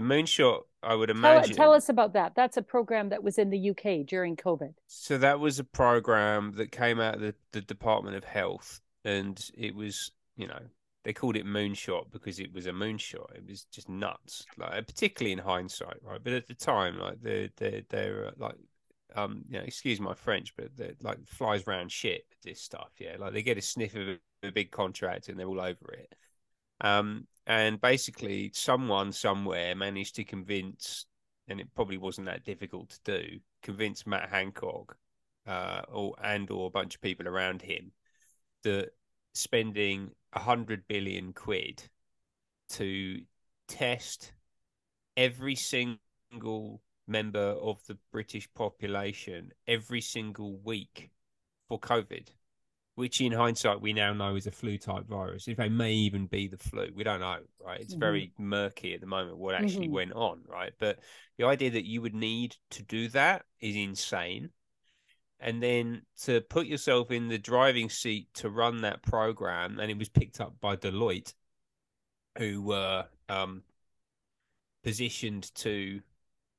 Moonshot, I would imagine. tell us about that. That's a program that was in the UK during COVID. So that was a program that came out of the, the Department of Health, and it was, you know, they called it moonshot because it was a moonshot. It was just nuts, like particularly in hindsight, right? But at the time, like they they they're like, um, you know, excuse my French, but they're like flies around shit. This stuff, yeah, like they get a sniff of a, a big contract and they're all over it. Um, and basically, someone somewhere managed to convince, and it probably wasn't that difficult to do, convince Matt Hancock, uh, or and or a bunch of people around him that spending a hundred billion quid to test every single member of the British population every single week for COVID, which in hindsight we now know is a flu type virus. If it may even be the flu, we don't know, right? It's Mhm. very murky at the moment what actually Mhm. went on, right? But the idea that you would need to do that is insane and then to put yourself in the driving seat to run that program and it was picked up by deloitte who were um, positioned to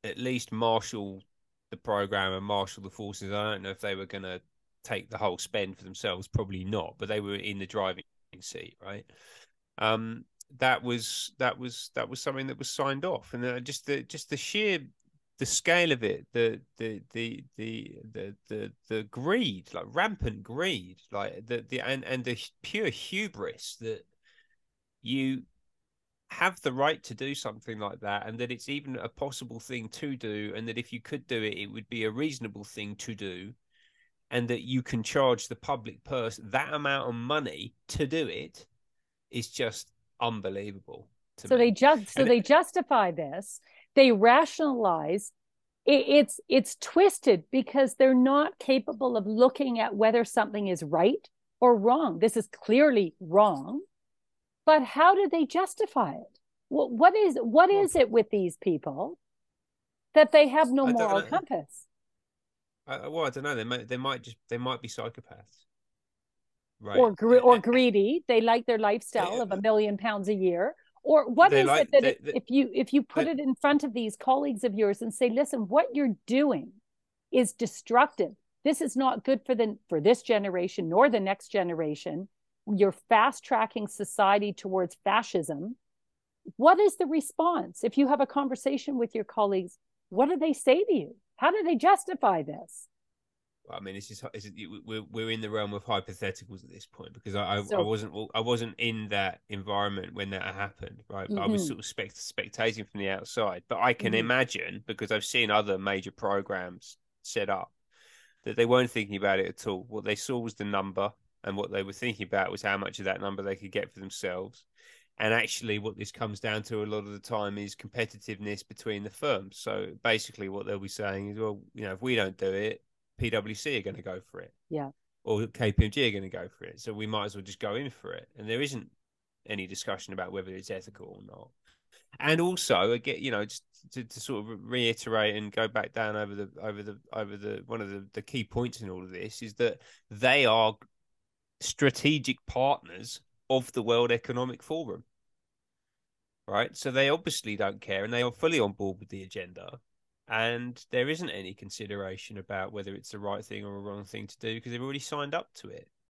at least marshal the program and marshal the forces i don't know if they were going to take the whole spend for themselves? Probably not but they were in the driving seat right? Um that was that was that was something that was signed off. And uh, just the just the sheer the scale of it, the the the the the the, the greed, like rampant greed, like the the and and the pure hubris that you have the right to do something like that, and that it's even a possible thing to do, and that if you could do it, it would be a reasonable thing to do, and that you can charge the public purse that amount of money to do it, is just unbelievable. So me. they just so And- they justify this. They rationalize. It, it's it's twisted because they're not capable of looking at whether something is right or wrong. This is clearly wrong. But how do they justify it? What what is what Well- is it with these people that they have no moral know. compass? I, well, I don't know. They might, they might just, they might be psychopaths, right? or gre- or greedy. They like their lifestyle of a million pounds a year. Or what They is like- it that they- if, if you if you put it in front of these colleagues of yours and say, listen, what you're doing is destructive. This is not good for the for this generation nor the next generation. You're fast tracking society towards fascism. What is the response? If you have a conversation with your colleagues, what do they say to you? How do they justify this? I mean, this is, this is we're we're in the realm of hypotheticals at this point because I I, So- I wasn't I wasn't in that environment when that happened, right? But I was Mhm. sort of spect- spectating from the outside. But I can Mhm. imagine because I've seen other major programs set up that they weren't thinking about it at all. What they saw was the number, and what they were thinking about was how much of that number they could get for themselves. And actually, what this comes down to a lot of the time is competitiveness between the firms. So basically, what they'll be saying is, well, you know, if we don't do it, PwC are going to go for it. Yeah. Or KPMG are going to go for it. So we might as well just go in for it. And there isn't any discussion about whether it's ethical or not. And also, again, you know, just to, to sort of reiterate and go back down over the over the over the one of the, the key points in all of this is that they are strategic partners of the World Economic Forum. Right. So they obviously don't care and they are fully on board with the agenda. And there isn't any consideration about whether it's the right thing or a wrong thing to do because they've already signed up to it.